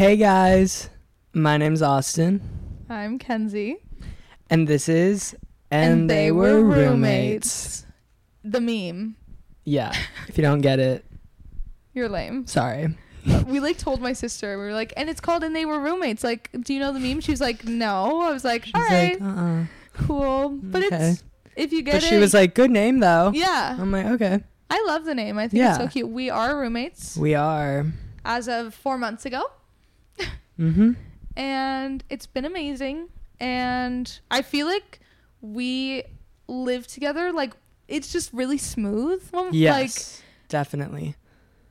Hey guys, my name's Austin, I'm Kenzie. and this is And, They, Were roommates. The meme. Yeah, if you don't get it, You're lame. sorry. we like told my sister, we were like, and it's called And They Were Roommates. Like, do you know the meme? She was like, no. I was like, She's all right, like, uh-uh. cool. But Okay. it's, if you get it. But it. she was like, good name though. yeah. I'm like, okay. I love the name. I think it's so cute. We are roommates We are. as of four months ago. Mm-hmm. and it's been amazing and i feel like we live together like it's just really smooth Yes, definitely.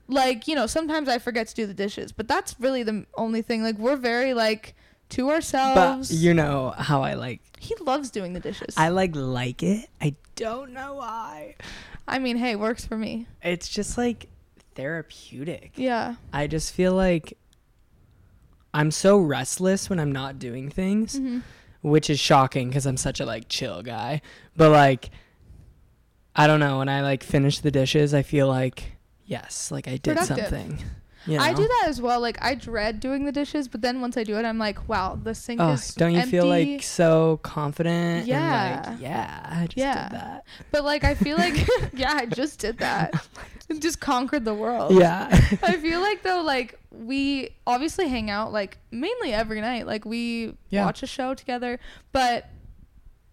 like like you know sometimes i forget to do the dishes but that's really the only thing like we're very like to ourselves. But ourselves you know how I like. he loves doing the dishes I like like it. I don't know why. i mean hey it works for me It's just like therapeutic. yeah I just feel like I'm so restless when I'm not doing things. Mhm. which is shocking because I'm such a like chill guy. But like, I don't know. When I like finish the dishes, I feel like yes, like I did Productive. something. You know? i do that as well like i dread doing the dishes but then once i do it i'm like wow the sink Oh, is don't you feel like so confident? Yeah. And like, yeah, I just Yeah. did that. But like I feel like yeah, I just did that. Oh just conquered the world. Yeah. I feel like though like we obviously hang out like mainly every night. Like we Yeah. watch a show together, but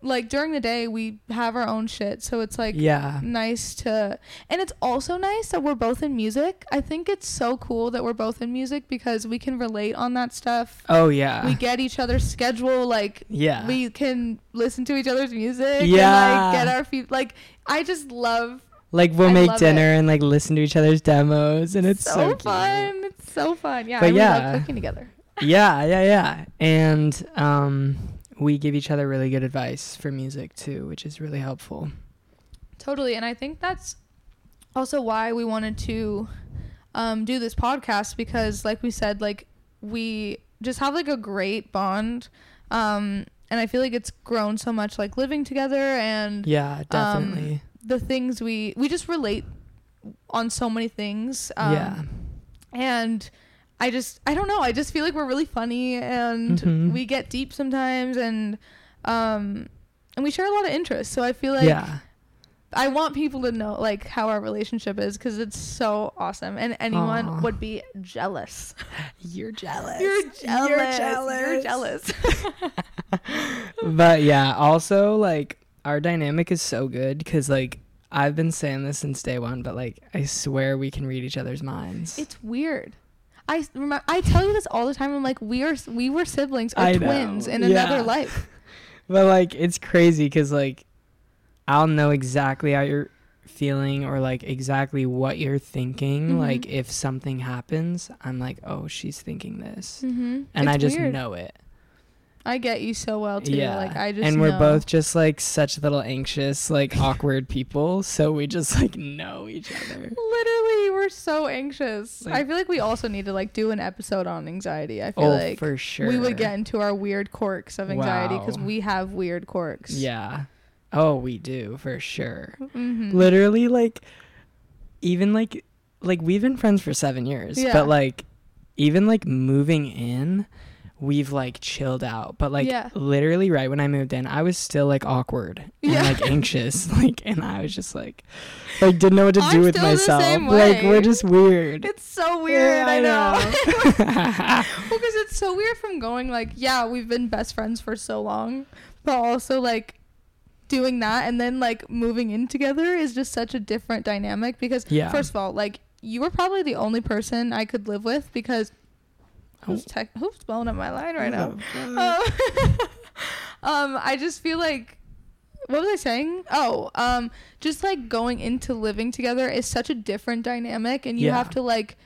like during the day we have our own shit. So it's like yeah. nice to and it's also nice that we're both in music. I think it's so cool that we're both in music because we can relate on that stuff. Oh yeah. we get each other's schedule like yeah. we can listen to each other's music Yeah. and like get our feet like I just love like we'll I make dinner it. and like listen to each other's demos, and it's so, so, cute. fun. It's so fun. Yeah, But we yeah. love cooking together. yeah, yeah, yeah. And um, we give each other really good advice for music too, which is really helpful. Totally. And I think that's also why we wanted to um, do this podcast because like we said, like we just have like a great bond. Um, and I feel like it's grown so much like living together and Yeah, definitely. the things we we just relate on so many things. Um, yeah. and I just I don't know I just feel like we're really funny and Mhm. we get deep sometimes and um and we share a lot of interests so I feel like yeah. I want people to know like how our relationship is because it's so awesome and anyone Aw. would be jealous. You're jealous. You're jealous. You're jealous. You're jealous. but yeah, also like our dynamic is so good because like I've been saying this since day one, but like I swear we can read each other's minds. it's weird. I remember I tell you this all the time. I'm like we are we were siblings or I know. twins in Yeah. another life. but like it's crazy because like I'll know exactly how you're feeling or like exactly what you're thinking. Mhm. Like if something happens, I'm like, oh, she's thinking this, Mm-hmm. and I just weird. know it. I get you so well too. Yeah. Like I just and we're know. both just like such little anxious, like awkward people. So we just like know each other. Literally, we're so anxious. Like- I feel like we also need to like do an episode on anxiety. I feel Oh, like for sure. we would get into our weird quirks of anxiety because Wow. we have weird quirks. Yeah. Oh, we do for sure. hmm Literally, like, even like, like we've been friends for seven years, Yeah. but like, even like moving in, we've like chilled out. But like, Yeah. literally, right when I moved in, I was still like awkward and Yeah. like anxious, like, and I was just like, like didn't know what to I'm do with myself. Like, we're just weird. It's so weird. Yeah, I know. know. well, because it's so weird from going like, yeah, we've been best friends for so long, but also like doing that and then like moving in together is just such a different dynamic because Yeah. first of all, like you were probably the only person I could live with because who's tech who's blowing up my line right now? Um, um, I just feel like what was I saying? Oh, um, just like going into living together is such a different dynamic, and you Yeah. have to like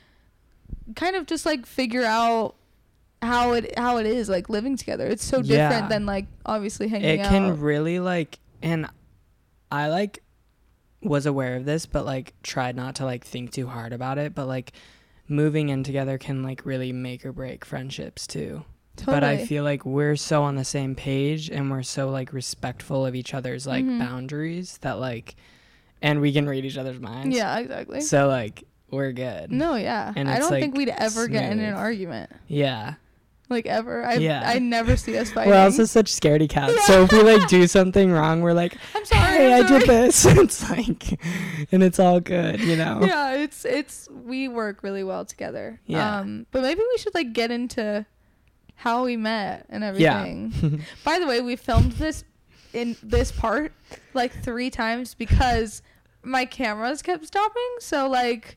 kind of just like figure out how it how it is like living together. It's so different Yeah. than like obviously hanging it out. can really like and i like was aware of this but like tried not to like think too hard about it but like moving in together can like really make or break friendships too but i feel like we're so on the same page and we're so like respectful of each other's like Mhm. boundaries that like and we can read each other's minds yeah, exactly. so like we're good. No, yeah. And I don't like, think we'd ever get in an argument. Yeah. Like ever. I Yeah. I never see us fighting. We're also such scaredy cats. So if we like do something wrong, we're like, I'm sorry. hey, I'm I did this. it's like, and it's all good, you know? Yeah, it's it's we work really well together. Yeah. Um, but maybe we should like get into how we met and everything. Yeah. everything. By the way, we filmed this in this part like three times because my cameras kept stopping. So like,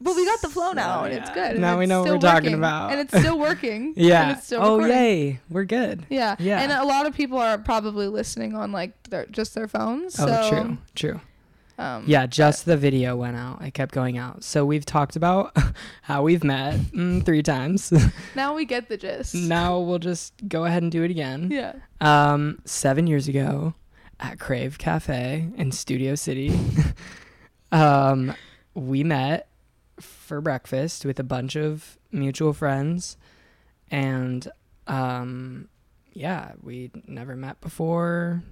but we got the flow now, So, and it's yeah. good. and Now we know what we're talking about. and it's still working. and yeah. it's still Oh, yay. We're good. Yeah. Yeah. And a lot of people are probably listening on like their just their phones. Oh, so, true. True. Um, Yeah, just the video went out. It kept going out. So we've talked about how we've met mm, three times. now we get the gist. now we'll just go ahead and do it again. Yeah. Um, seven years ago at Crave Cafe in Studio City, um, we met for breakfast with a bunch of mutual friends, and um, yeah, we never met before.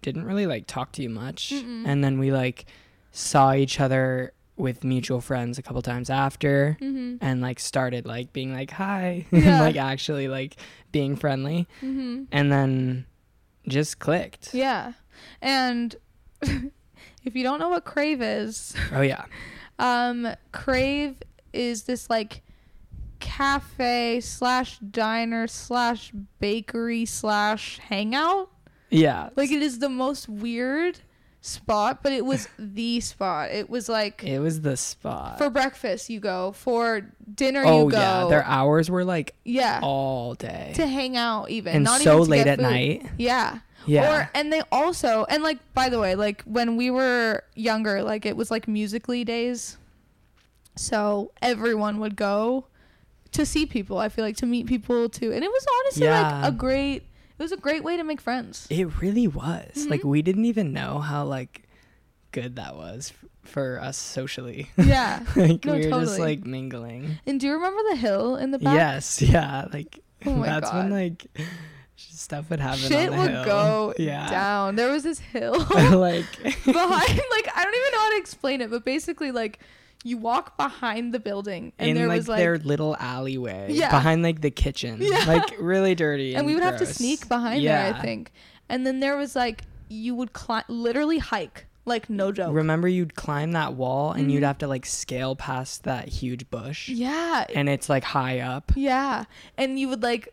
Didn't really like talk to you much, Mm-mm. and then we like saw each other with mutual friends a couple times after Mm-hmm. and like started like being like hi Yeah. like actually like being friendly Mm-hmm. and then just clicked. Yeah. And if you don't know what Crave is, Oh yeah. um, Crave is this like cafe slash diner slash bakery slash hangout. Yeah. Like it is the most weird spot, but it was the spot. It was like it was the spot. for breakfast you go, for dinner oh you go. yeah, their hours were like yeah. all day To hang out even. and not so even late at food. night. Yeah. Yeah. Or and they also and like by the way, like when we were younger, like it was like Musical.ly days. So everyone would go to see people. I feel like to meet people too. And it was honestly Yeah. like a great it was a great way to make friends. it really was. Like Mhm. we didn't even know how like good that was f- for us socially. Yeah. like No, we were just like mingling. And do you remember the hill in the back? Yes, yeah, like Oh that's when like stuff would happen Shit on the would hill. go yeah. down. There was this hill like behind like I don't even know how to explain it, but basically like you walk behind the building and in there like, was like their little alleyway Yeah. behind like the kitchen Yeah. like really dirty and we would have to sneak behind yeah. there, I think. And then there was like you would climb, literally hike, like no joke. remember you'd climb that wall and you'd Mhm. have to like scale past that huge bush yeah, and it's like high up yeah, and you would like,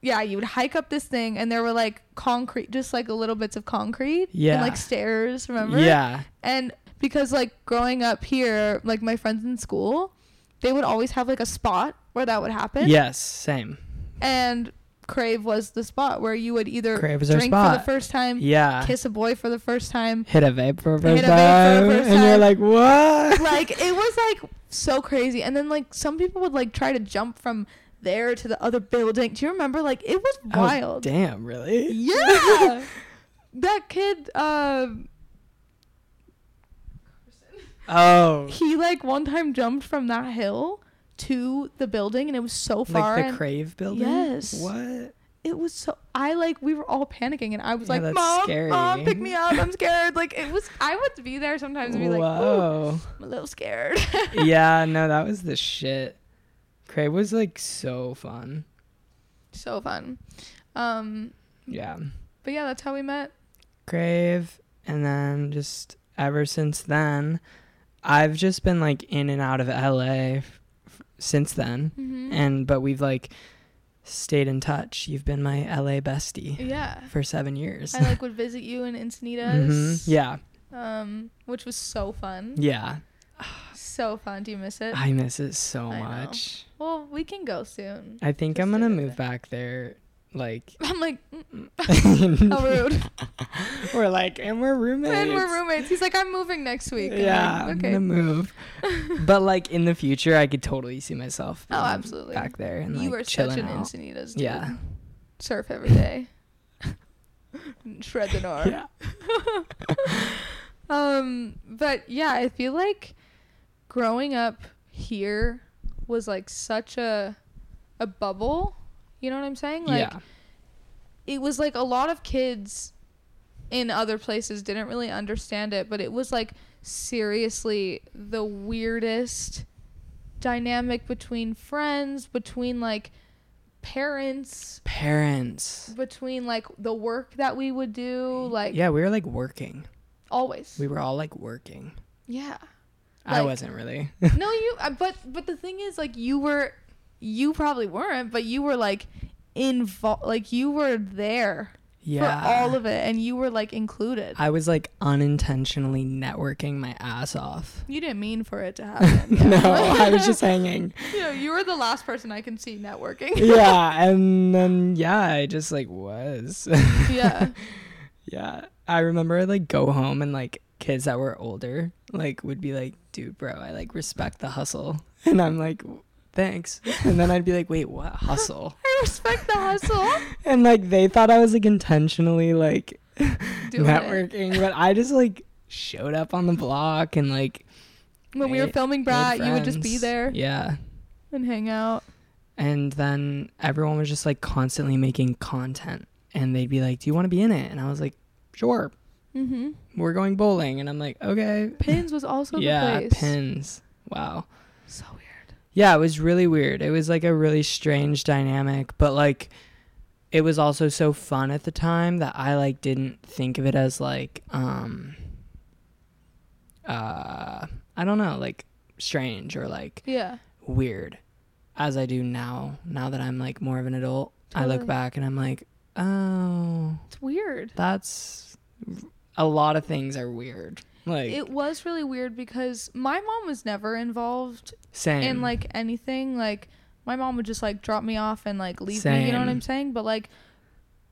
yeah, you would hike up this thing, and there were like concrete, just like little bits of concrete, Yeah. and like stairs. Remember? yeah And because like growing up here, like my friends in school, they would always have like a spot where that would happen. yes same And Crave was the spot where you would either Crave was our drink for the first time, yeah kiss a boy for the first time, hit a vape for the first vape for the time first and you're like what like it was like so crazy and then like some people would like try to jump from there to the other building. Do you remember? Like it was Oh, wild. damn really? Yeah. That kid um oh. he like one time jumped from that hill to the building and it was so far like the crave building? Yes. what? It was so i like we were all panicking and i was Yeah, like mom scary. mom pick me up. I'm scared. Like it was i would be there sometimes and be like Whoa, whoa. I'm a little scared. Yeah no that was the shit crave was like so fun so fun um yeah but yeah that's how we met Crave, and then just ever since then, I've just been like in and out of LA f- since then, mm-hmm. and but we've like stayed in touch. You've been my LA bestie yeah for seven years. I like would visit you in Encinitas. Mhm. Yeah, Um, which was so fun. yeah. So fun. Do you miss it? I miss it so I know. much. well, we can go soon. I think Just I'm gonna move back there. Like, I'm like, mm, how rude. we're like, and we're roommates. and we're roommates. He's like, I'm moving next week. I'm Yeah, like, I'm gonna move. but like in the future, I could totally see myself. Oh, absolutely. Back there and you like are such an out. Encinitas dude. Yeah. Surf every day. Shred the gnar. Yeah. Um, but yeah, I feel like growing up here was like such a a bubble. You know what I'm saying? Like yeah. it was like a lot of kids in other places didn't really understand it, but it was like seriously the weirdest dynamic between friends, between like parents, Parents. between like the work that we would do, like Yeah, we were like working. always. We were all like working. yeah. I wasn't really. no, you. uh, But but the thing is, like, you were, you probably weren't, but you were like involved. Like you were there yeah. for all of it, and you were like included. I was like unintentionally networking my ass off. you didn't mean for it to happen. yeah. no, I was just hanging. you know, you were the last person I can see networking. Yeah, and then yeah, I just like was. yeah. yeah. I remember I'd like go home and like kids that were older like would be like, dude, bro, I like respect the hustle. And I'm like, thanks. And then I'd be like, wait, what hustle? I respect the hustle. And like they thought I was like intentionally like Doing it. networking, but I just like showed up on the block and like When we were filming Brat, you would just be there Yeah. and hang out. And then everyone was just like constantly making content and they'd be like, Do you want to be in it? And I was like, Sure. Mm-hmm. We're going bowling. And I'm like, Okay. Pinz was also yeah, the place. Pinz. Wow. So weird. Yeah, it was really weird. It was like a really strange dynamic, but like it was also so fun at the time that I like didn't think of it as like um uh I don't know, like strange or like Yeah. weird as I do now now that I'm like more of an adult. I look back and I'm like, "Oh, It's weird. that's a lot of things are weird." Like It was really weird because my mom was never involved same. in like anything. Like my mom would just like drop me off and like leave me. You know what I'm saying? But like,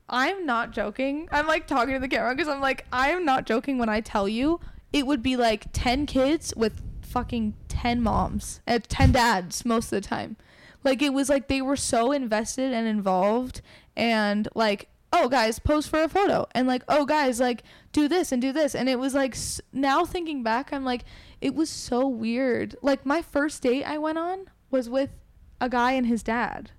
I'm not joking. I'm like talking to the camera because I'm like, I am not joking when I tell you it would be like ten kids with fucking ten moms and ten dads most of the time. Like it was like they were so invested and involved and like oh guys pose for a photo and like oh guys like do this and do this. And it was like now thinking back i'm like it was so weird. Like my first date i went on was with a guy and his dad.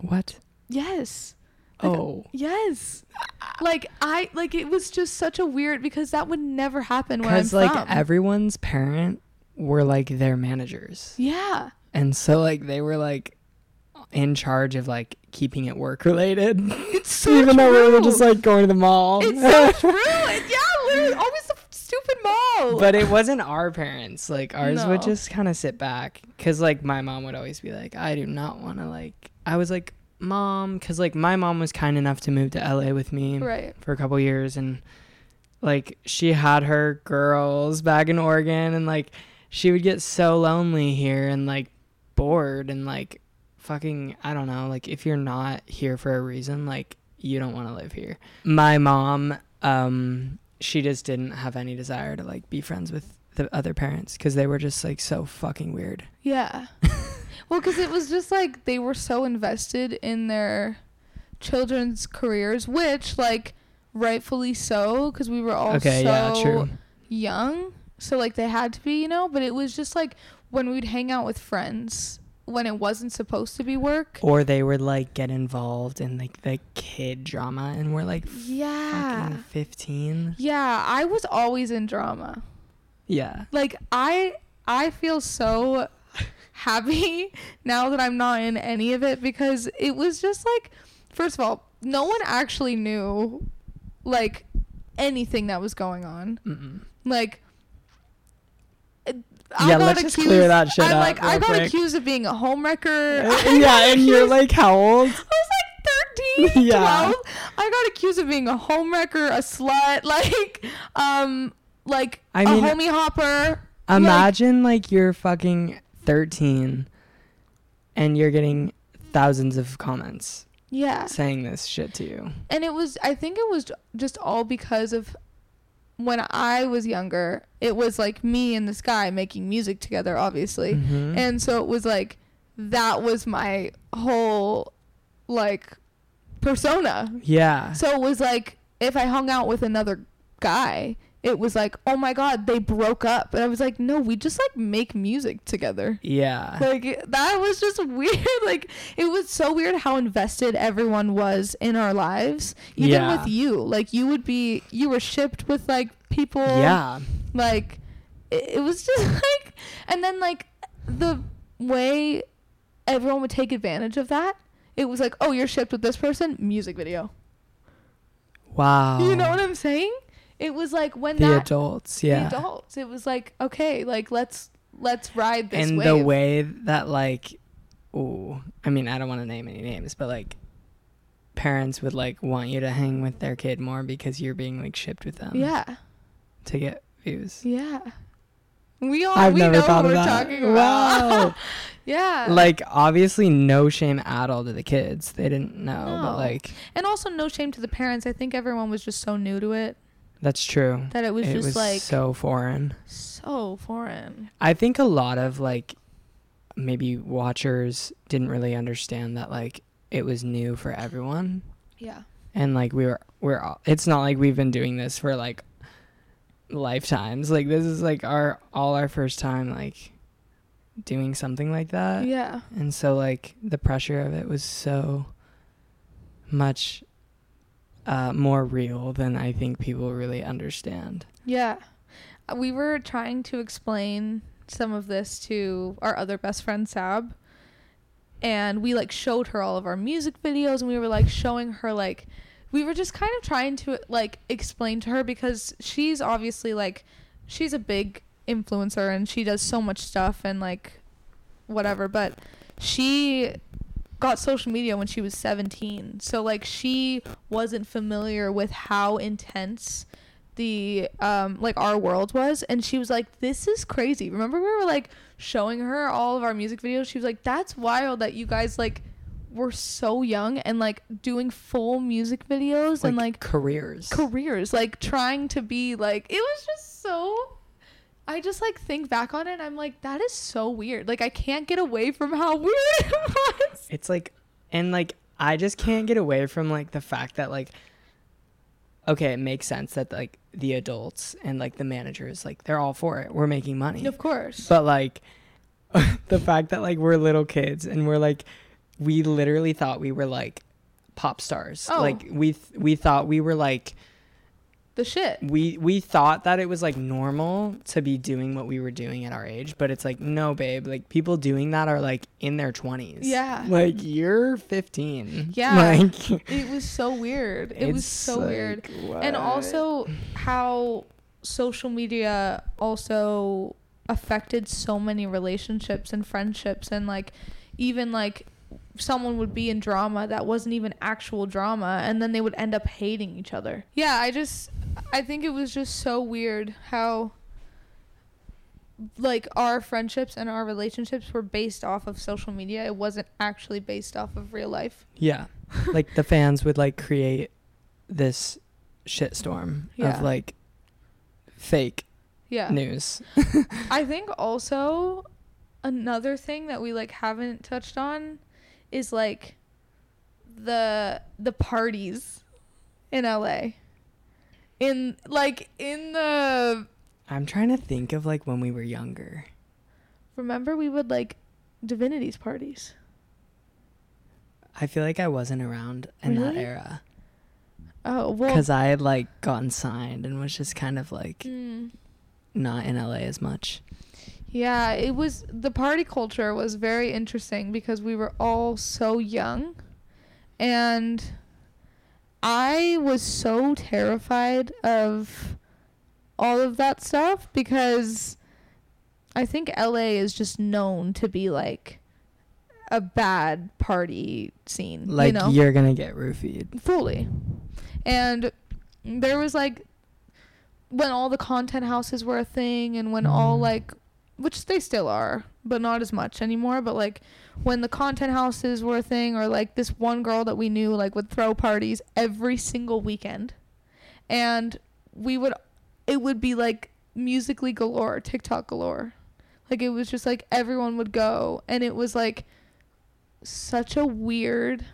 What? yes. Like, Oh. yes. Like i like it was just such a weird because that would never happen where i'm Because like from. everyone's parent were like their managers, yeah. And so like they were like in charge of like keeping it work related. it's so Even though we were just like going to the mall. it's so true It- yeah literally always the stupid mall but it wasn't our parents. Like ours would just kind of sit back because like my mom would always be like, I do not want to like. I was like, mom, because like my mom was kind enough to move to LA with me. right for a couple years and like she had her girls back in Oregon and like she would get so lonely here and like bored and like fucking I don't know like if you're not here for a reason like you don't want to live here. My mom um she just didn't have any desire to like be friends with the other parents cuz they were just like so fucking weird. Yeah. well, because it was just like they were so invested in their children's careers, which, like, rightfully so, because we were all okay, so yeah, true. young. So, like, they had to be, you know? But it was just like when we'd hang out with friends when it wasn't supposed to be work. Or they would like get involved in like the kid drama and we're like Yeah. 15. Yeah, I was always in drama. Yeah. like i i feel so happy now that i'm not in any of it because it was just like first of all no one actually knew like anything that was going on Mm-mm. like it- Yeah, let's just clear that shit I'm up like I got quick. accused of being a homewrecker. I Uh, yeah, and you're like how old? I was like 13, Yeah. 12. I got accused of being a homewrecker, a slut, like um like I a mean, homie hopper. Imagine like you're fucking 13 and you're getting thousands of comments Yeah. saying this shit to you. and it was i think it was just all because of when i was younger it was like me and this guy making music together obviously Mhm. and so it was like that was my whole like persona yeah. so it was like if i hung out with another guy it was like, oh my god, they broke up. And I was like, no, we just like make music together. Yeah. Like that was just weird. Like it was so weird how invested everyone was in our lives. Even Yeah. with you. Like you would be you were shipped with like people yeah. like it, it was just like and then like the way everyone would take advantage of that it was like oh you're shipped with this person music video Wow. you know what i'm saying it was like when the that adults, yeah. the adults it was like okay like let's let's ride this and wave. the way that like ooh i mean i don't want to name any names but like parents would like want you to hang with their kid more because you're being like shipped with them yeah to get views yeah we all I've we never know what of we're that. talking about Wow. yeah like obviously no shame at all to the kids they didn't know No. but like and also no shame to the parents i think everyone was just so new to it that's true. That it was it just was like so foreign. so foreign. I think a lot of like maybe watchers didn't really understand that like it was new for everyone. Yeah. And like we were we're all, it's not like we've been doing this for like lifetimes. Like this is like our all our first time like doing something like that. Yeah. And so like the pressure of it was so much uh more real than i think people really understand Yeah. Uh, We were trying to explain some of this to our other best friend Sab. And we like showed her all of our music videos and we were like showing her like we were just kind of trying to like explain to her because she's obviously like she's a big influencer and she does so much stuff and like whatever, but she got social media when she was 17. So like she wasn't familiar with how intense the um like our world was. And she was like this is crazy. Remember we were like showing her all of our music videos? She was like that's wild that you guys like were so young and like doing full music videos and like careers. careers like trying to be like it was just so I just like think back on it and I'm like that is so weird. Like I can't get away from how weird it was. It's like and like i just can't get away from like the fact that like okay it makes sense that like the adults and like the managers like they're all for it. We're making money. Of course. But like the fact that like we're little kids and we're like we literally thought we were like pop stars. Oh. like we th- we thought we were like the shit. We we thought that it was like normal to be doing what we were doing at our age but it's like no babe. Like people doing that are like in their 20s Yeah. like you're 15 Yeah. like it was so weird. It was so like, weird and also how social media also affected so many relationships and friendships and like even like someone would be in drama that wasn't even actual drama and then they would end up hating each other. Yeah i just i think it was just so weird how like our friendships and our relationships were based off of social media. It wasn't actually based off of real life. Yeah. Like the fans would like create this shitstorm Yeah. of like fake yeah. news. I think also another thing that we like haven't touched on is like the the parties in LA. In like in the i'm trying to think of like when we were younger remember we would like divinities parties. i feel like i wasn't around in that era Oh, well because I had like gotten signed and was just kind of like mm, not in LA as much. yeah, it was the party culture was very interesting because we were all so young and I was so terrified of all of that stuff because I think LA is just known to be like a bad party scene. Like you know? you're gonna get roofied. fully. And there was like when all the content houses were a thing and when all Mhm. like which they still are, but not as much anymore, but like when the content houses were a thing or like this one girl that we knew like would throw parties every single weekend. And we would it would be like Musical.ly galore, TikTok galore. Like it was just like everyone would go and it was like such a weird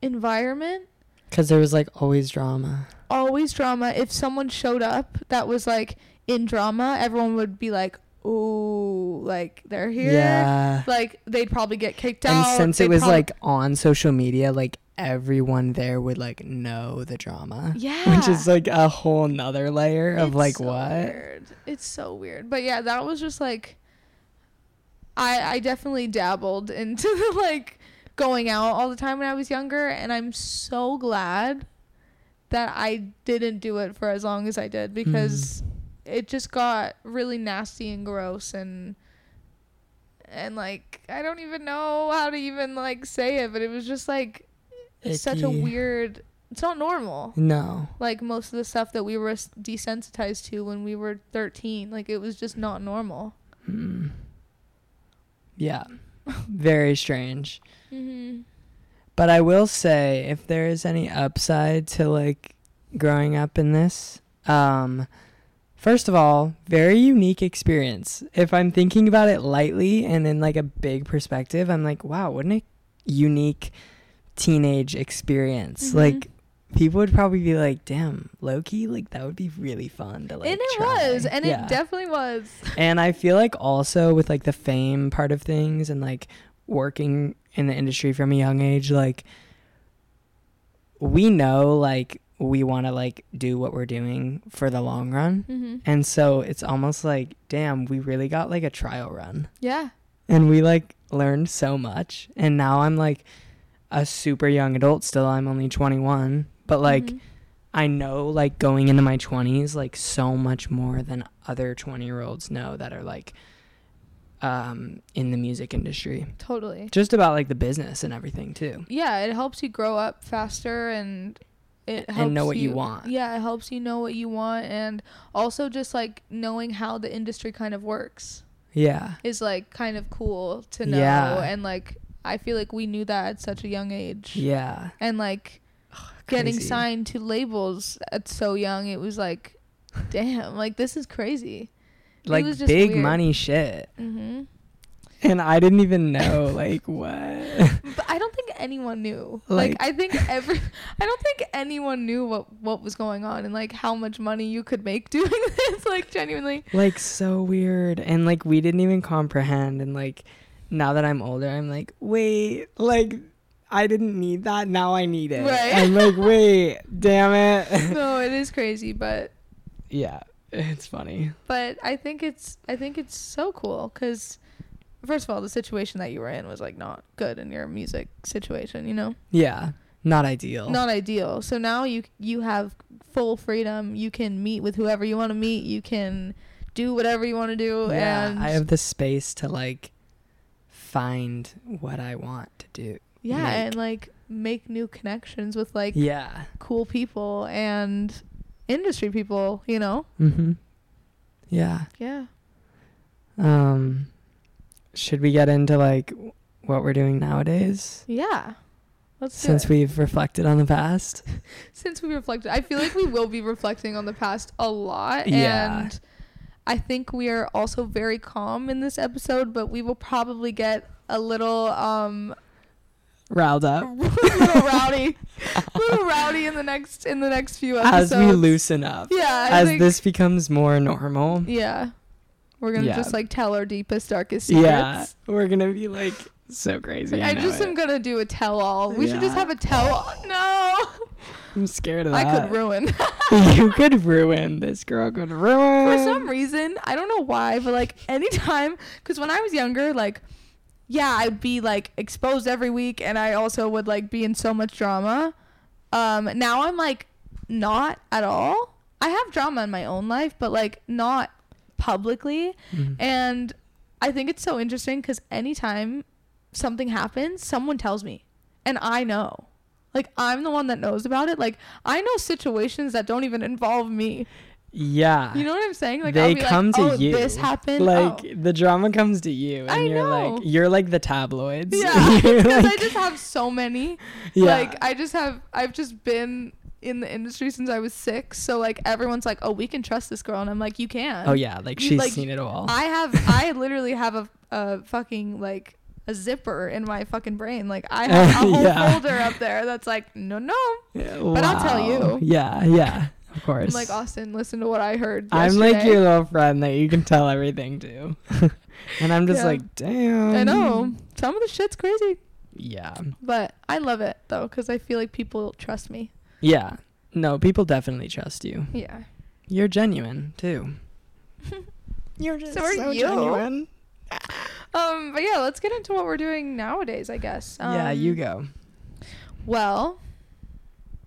environment Cause there was like always drama. always drama. If someone showed up that was like in drama, everyone would be like, "Ooh, like they're here." Yeah. Like they'd probably get kicked And out. And since it was prob- like on social media, like everyone there would like know the drama. yeah, Which is like a whole nother layer of It's like so what? Weird. It's so weird. But yeah, that was just like I I definitely dabbled into the like going out all the time when I was younger and I'm so glad that I didn't do it for as long as I did because mm. It just got really nasty and gross and and like I don't even know how to even like say it, but it was just like such a weird it's not normal No. like most of the stuff that we were desensitized to when we were 13 like it was just not normal Mm. Yeah. Very strange. mm-hmm. But I will say, if there is any upside to like growing up in this, um, first of all, very unique experience. If I'm thinking about it lightly and in like a big perspective, I'm like, wow, what a unique teenage experience. Mhm. Like, people would probably be like, damn, lowkey, like that would be really fun to like. and it try." was and Yeah. it definitely was And I feel like also with like the fame part of things and like working in the industry from a young age, like we know like we want to like do what we're doing for the long run. mm-hmm. And so it's almost like, damn, we really got like a trial run. yeah And we like learned so much. And now I'm like a super young adult still. I'm only 21. But like, Mhm. I know like going into my 20s like so much more than other 20 year olds know that are like um in the music industry totally just about like the business and everything too yeah it helps you grow up faster and it helps and know what you, want. Yeah it helps you know what you want and also just like knowing how the industry kind of works yeah. is like kind of cool to know Yeah. and like i feel like we knew that at such a young age. Yeah. And like getting signed to labels at so young it was like damn like this is crazy. Like big weird. money shit. Mm-hmm. And i didn't even know like what? But i don't think anyone knew. Like, Like- i think every i don't think anyone knew what what was going on and like how much money you could make doing this like genuinely. Like so weird. And like we didn't even comprehend. And like now that i'm older i'm like wait like i didn't need that. Now i need it. Right. i'm like wait damn it. No it is crazy but yeah it's funny. But i think it's i think it's so cool because first of all the situation that you were in was like not good in your music situation you know? Yeah not ideal. Not ideal. So now you you have full freedom. You can meet with whoever you want to meet. You can do whatever you want to do yeah and i have the space to like find what i want to do. Yeah make- and like make new connections with like yeah. cool people and industry people you know? Mm-hmm. Yeah. Yeah. Um should we get into like what we're doing nowadays? Yeah. Let's do since we've reflected on the past? Since we reflected i feel like we will be reflecting on the past a lot Yeah. and i think we are also very calm in this episode but we will probably get a little um riled up. a little rowdy. A little rowdy in the next in the next few episodes as we loosen up. Yeah I as think- this becomes more normal. Yeah we're gonna Yeah. just like tell our deepest darkest secrets yeah we're gonna be like so crazy I you know just it. am gonna do a tell all. We should just Yeah. have a tell all. No, i'm scared of that. I could ruin. you could ruin this girl could ruin For some reason, I don't know why, but like anytime, because when I was younger, like, yeah, I'd be like exposed every week, and I also would like be in so much drama. Um, now I'm like not at all. I have drama in my own life, but like not publicly. Mhm. And I think it's so interesting because anytime something happens, someone tells me, and I know. Like I'm the one that knows about it. Like I know situations that don't even involve me. yeah You know what I'm saying? Like they I'll be come like, to oh, you This happened. like oh. the drama comes to you and I you're know. like you're like the tabloids Yeah, because I just have so many. yeah Like I just have. I've just been in the industry since I was six. So like everyone's like, oh, we can trust this girl, and I'm like, you can. oh yeah like You- she's like, seen it all I have. I literally have a a fucking like a zipper in my fucking brain. Like I have a whole Yeah. folder up there that's like no no. Yeah, But I'll tell you. Yeah, yeah, of course. I'm like Austin, listen to what I heard. I'm like your little friend that you can tell everything to. and I'm just Yeah. like, damn. I know some of the shit's crazy, Yeah. but I love it though because I feel like people trust me. Yeah. No, people definitely trust you. Yeah. You're genuine too. You're just So are so you. genuine. Um. But yeah, let's get into what we're doing nowadays. I guess. Um, yeah, you go. Well.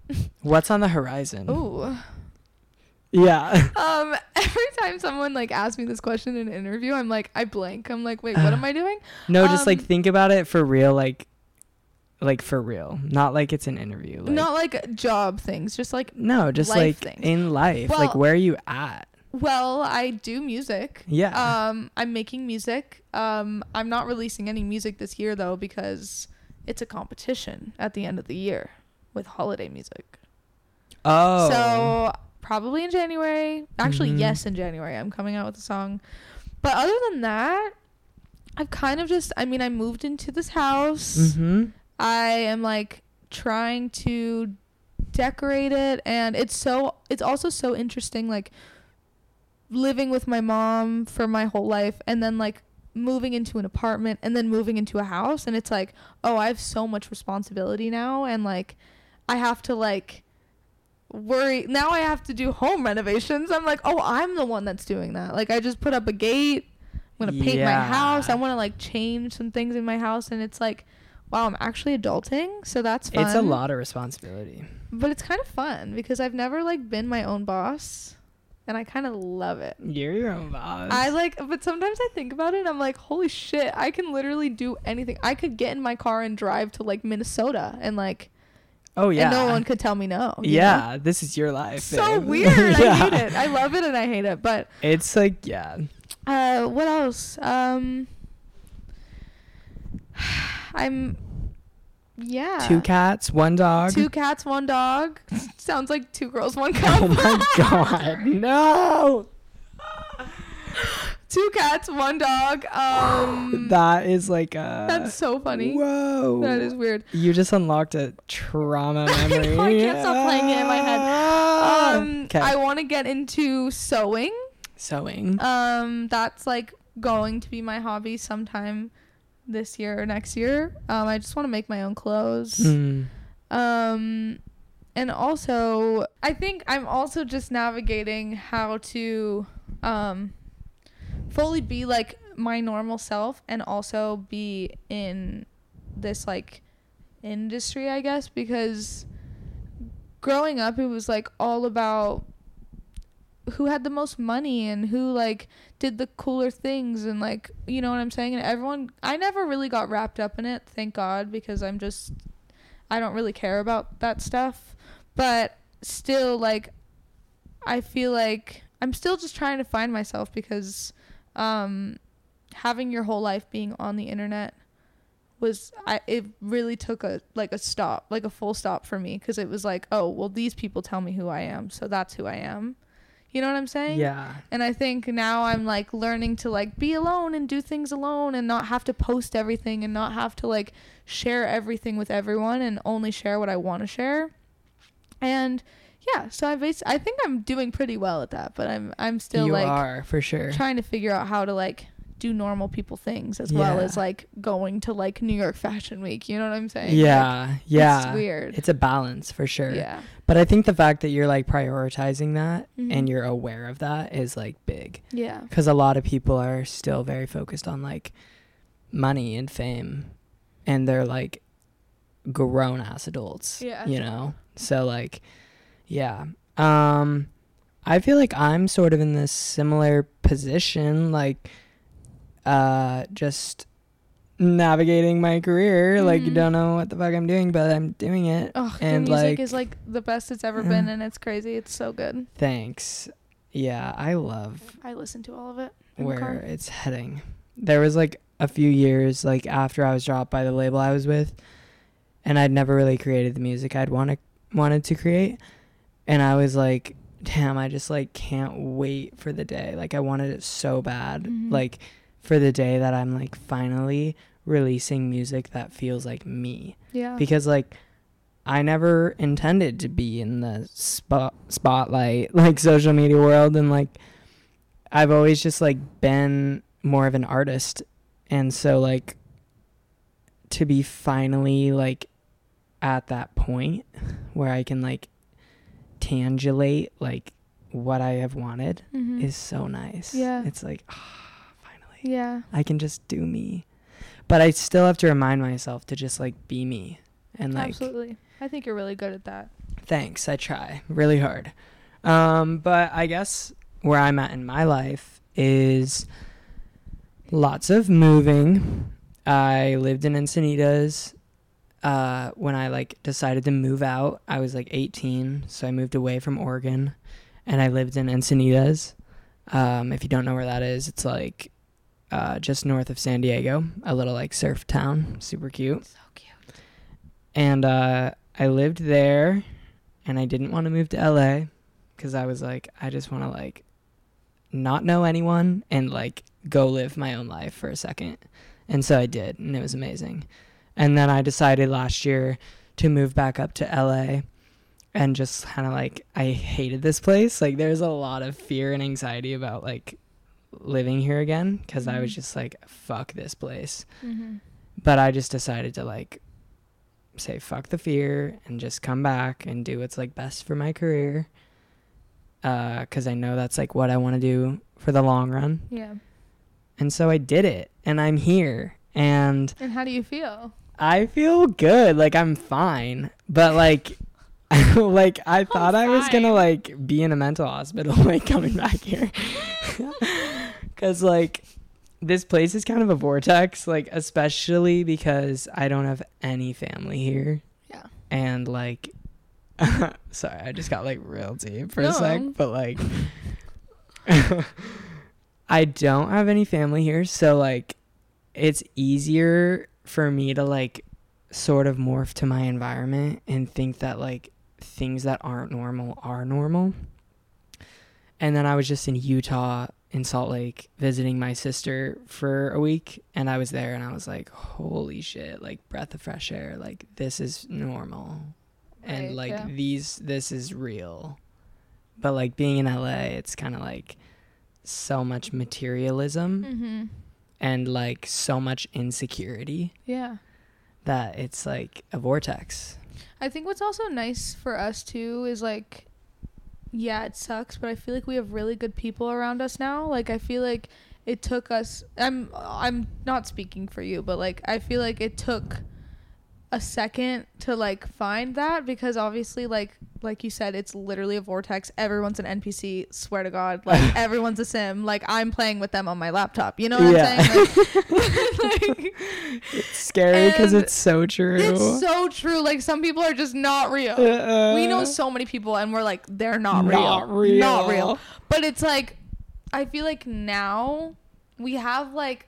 What's on the horizon? Ooh. Yeah. Um, every time someone like asks me this question in an interview, I'm like, I blank. I'm like, wait, what am I doing? No, just like Um, think about it for real, like, like for real, not like it's an interview. Like, Not like job things, just like, no, just life like things. in life, like where are you at? well, I do music. Yeah. Um, I'm making music. Um, I'm not releasing any music this year though because it's a competition at the end of the year with holiday music. oh. So probably in January. Actually, Mhm. yes, in January. I'm coming out with a song. But other than that, I've kind of just. I mean, I moved into this house. Mm-hmm. I am like trying to decorate it and it's so it's also so interesting like living with my mom for my whole life and then like moving into an apartment and then moving into a house and it's like oh I have so much responsibility now and like I have to like worry now I have to do home renovations. I'm like oh I'm the one that's doing that. Like I just put up a gate. I'm gonna paint my house. I want to like change some things in my house and it's like wow, I'm actually adulting, so that's fun. It's a lot of responsibility. But it's kind of fun because I've never like been my own boss and I kind of love it. You're your own boss. I like but sometimes I think about it and I'm like, "Holy shit, I can literally do anything. I could get in my car and drive to like Minnesota and like oh yeah. and no one could tell me no." you know? yeah, this is your life. So babe. weird. I hate it. I love it and I hate it. But It's like yeah. uh what else? Um I'm yeah. Two cats, one dog. Two cats, one dog. Sounds like two girls, one cup. oh my god. No. two cats, one dog. Um, that is like uh that's so funny. Whoa. That is weird. You just unlocked a trauma memory. know, I can't stop playing it in my head. Um, 'Kay. I want to get into sewing. Sewing. Um, that's like going to be my hobby sometime this year or next year. Um, I just want to make my own clothes. Mm. Um, and also, I think I'm also just navigating how to um, fully be like my normal self and also be in this like industry, I guess, because growing up, it was like all about who had the most money and who like did the cooler things and like you know what I'm saying? And everyone I never really got wrapped up in it thank god because I'm just I don't really care about that stuff. But still like I feel like I'm still just trying to find myself because um having your whole life being on the internet was I it really took a like a stop like a full stop for me because it was like oh well these people tell me who I am so that's who I am you know what I'm saying Yeah. and I think now I'm like learning to like be alone and do things alone and not have to post everything and not have to like share everything with everyone and only share what I want to share. And yeah, so I bas- I think I'm doing pretty well at that, but I'm I'm still you like are for sure. trying to figure out how to like do normal people things as well as like going to like New York Fashion Week. You know what I'm saying? Like, yeah. yeah. It's weird. It's a balance for sure. Yeah. But I think the fact that you're like prioritizing that Mhm. and you're aware of that is like big. Yeah. Because a lot of people are still very focused on like money and fame. And they're like grown ass adults. Yeah. You know? So like yeah. Um I feel like I'm sort of in this similar position, like uh just navigating my career. Like you don't know what the fuck I'm doing, but I'm doing it. Oh, and your music like is like the best it's ever been and it's crazy. It's so good. thanks. Yeah, I love I listen to all of it. where it's heading. There was like a few years like after I was dropped by the label I was with and I'd never really created the music I'd wanted wanted to create and I was like damn I just like can't wait for the day like I wanted it so bad Mhm. like for the day that I'm like finally releasing music that feels like me Yeah. because like I never intended to be in the spot spotlight like social media world and like I've always just like been more of an artist and so like to be finally like at that point where I can like tangulate like what I have wanted Mhm. is so nice. Yeah. It's like finally yeah. I can just do me. But I still have to remind myself to just like be me and like Absolutely. I think you're really good at that. thanks i try really hard um but i guess where i'm at in my life is lots of moving i lived in encinitas uh when i like decided to move out i was like 18 so i moved away from oregon and i lived in encinitas um if you don't know where that is it's like uh just north of san diego a little like surf town super cute So cute. and uh, I lived there, and I didn't want to move to LA because I was like, I just want to like not know anyone and like go live my own life for a second. And so I did, and it was amazing. And then I decided last year to move back up to LA and just kind of like I hated this place. Like there's a lot of fear and anxiety about like living here again because I was Mhm. just like fuck this place Mm-hmm. but I just decided to like say fuck the fear and just come back and do what's like best for my career. Uh, cause I know that's like what I want to do for the long run. Yeah. And so I did it and I'm here and And how do you feel? I feel good. Like I'm fine, but like, like I thought I was gonna like be in a mental hospital like coming back here. Cause like this place is kind of a vortex, like especially because I don't have any family here. Yeah. And like sorry, I just got like real deep for No. a sec, but like I don't have any family here, so like it's easier for me to like sort of morph to my environment and think that like things that aren't normal are normal. And then I was just in Utah in Salt Lake visiting my sister for a week and I was there and I was like, holy shit, like breath of fresh air, like this is normal. and like yeah. these this is real. But like being in LA, it's kind of like so much materialism Mm-hmm. and like so much insecurity Yeah. that it's like a vortex. I think what's also nice for us too is like yeah, it sucks, but I feel like we have really good people around us now. Like I feel like it took us I'm I'm not speaking for you, but like I feel like it took a second to like find that because obviously like like you said it's literally a vortex everyone's an npc swear to god like everyone's a sim like i'm playing with them on my laptop you know what Yeah. i'm saying like, like It's scary because it's so true. it's so true. Like some people are just not real. Uh, we know so many people, and we're like, they're not, Not real. Not real. real. But it's like, I feel like now we have like,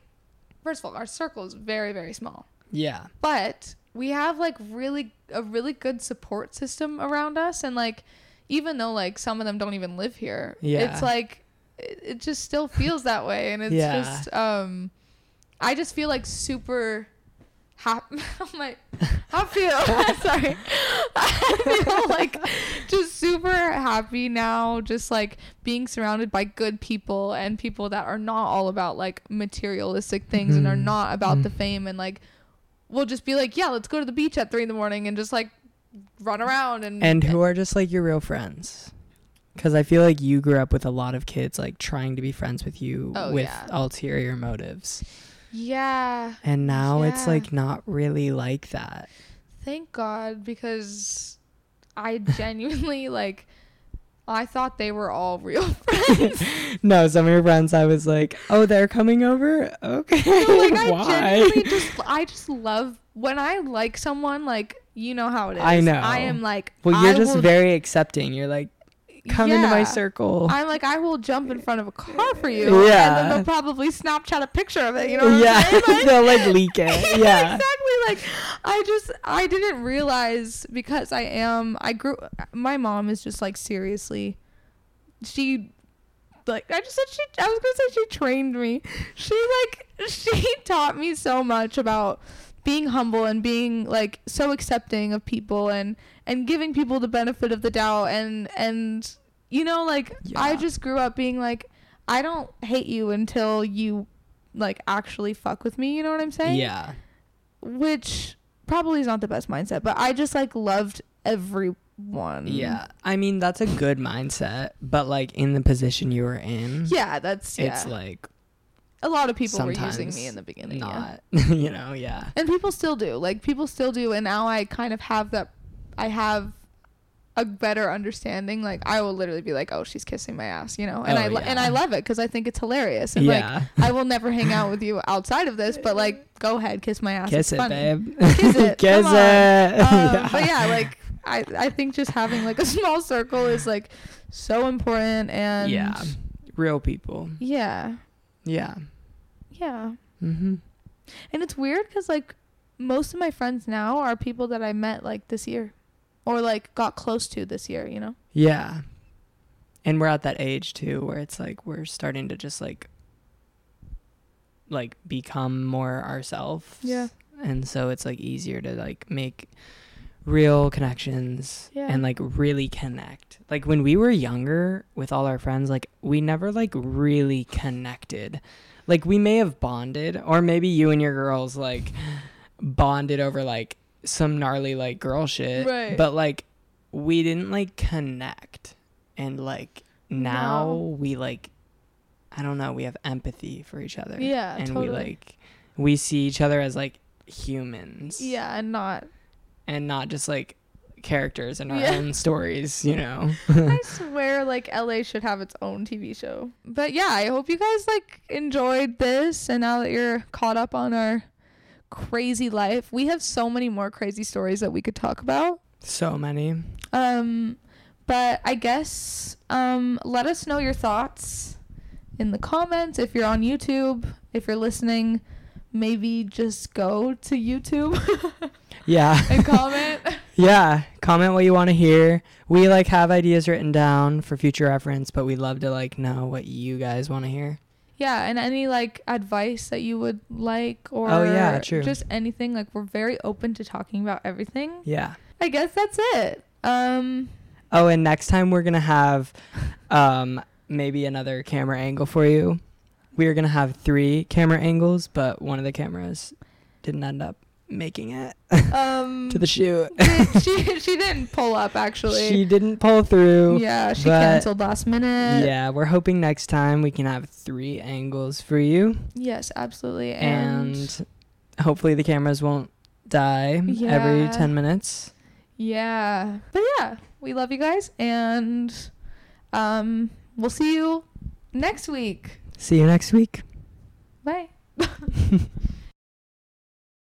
first of all, our circle is very very small, Yeah. but we have like really a really good support system around us, and like, even though like some of them don't even live here, Yeah. it's like, it, it just still feels that way, and it's Yeah. just um, I just feel like super happy. I'm like, I feel sorry. I feel like just super happy now, just like being surrounded by good people and people that are not all about like materialistic things and are Mhm. not about the Mhm. fame and like we'll just be like, yeah, let's go to the beach at three in the morning and just like run around and And who are just like your real friends. Because I feel like you grew up with a lot of kids like trying to be friends with you Oh, with yeah. ulterior motives. yeah. And now it's like not really like that. Thank God because I genuinely like I thought they were all real friends. no, some of your friends, I was like, oh, they're coming over? Okay. No, like I Why? genuinely just I just love when I like someone like you know how it is. I know. I am like well, you're I just will- very accepting. You're like, come into my circle. I'm like I will jump in front of a car for you. Yeah. And then they'll probably Snapchat a picture of it. You know what yeah? Like- they'll like leak it. Yeah. exactly. Like I just I didn't realize because I am I grew my mom is just like seriously she like I just said she I was gonna say she trained me. She like she taught me so much about being humble and being like so accepting of people and and giving people the benefit of the doubt and and you know like I just grew up being like I don't hate you until you like actually fuck with me, you know what I'm saying? Yeah. Which probably is not the best mindset, but I just like loved everyone. Yeah. I mean, that's a good mindset, but like in the position you were in, Yeah, that's yeah. it's like a lot of people were using me in the beginning. Yeah. not, you know, yeah. And people still do. Like people still do and now I kind of have that I have a better understanding. Like I will literally be like, "Oh, she's kissing my ass," you know. And Oh, I lo- and I love it cuz I think it's hilarious. And Yeah. like I will never hang out with you outside of this, but like go ahead, kiss my ass. Kiss it's it, funny. babe. Kiss it. Kiss Come on. it. Um, But yeah, like I I think just having like a small circle is like so important and yeah. Real people. Yeah. Yeah. Yeah. Mm-hmm. And it's weird because like most of my friends now are people that I met like this year, or like got close to this year. You know. Yeah. And we're at that age too where it's like we're starting to just like like become more ourselves. Yeah. And so it's like easier to like make real connections Yeah. and like really connect. Like when we were younger with all our friends, like we never like really connected. Like we may have bonded or maybe you and your girls like bonded over like some gnarly like girl shit. Right. But like we didn't like connect. And like now No. we like I don't know, we have empathy for each other. Yeah, And totally. we like we see each other as like humans Yeah, and not. and not just like characters in our Yeah. own stories, you know. I swear, like LA should have its own TV show. But yeah, I hope you guys like enjoyed this, and now that you're caught up on our crazy life, we have so many more crazy stories that we could talk about. so many. Um, but I guess um, let us know your thoughts in the comments if you're on YouTube. If you're listening, maybe just go to YouTube Yeah. and comment. yeah, comment what you want to hear. We like have ideas written down for future reference, but we love to like know what you guys want to hear. Yeah, and any like advice that you would like, or Oh, yeah, true. just anything. Like we're very open to talking about everything. Yeah. I guess that's it. Um, Oh, and next time we're going to have um maybe another camera angle for you. We are going to have 3 camera angles, but one of the cameras didn't end up making it um, to the shoot. she she didn't pull up actually. she didn't pull through. yeah, she canceled last minute. Yeah, we're hoping next time we can have three angles for you, Yes, absolutely. And, and, hopefully the cameras won't die every ten minutes. yeah. But yeah, we love you guys and um we'll see you next week. See you next week. Bye.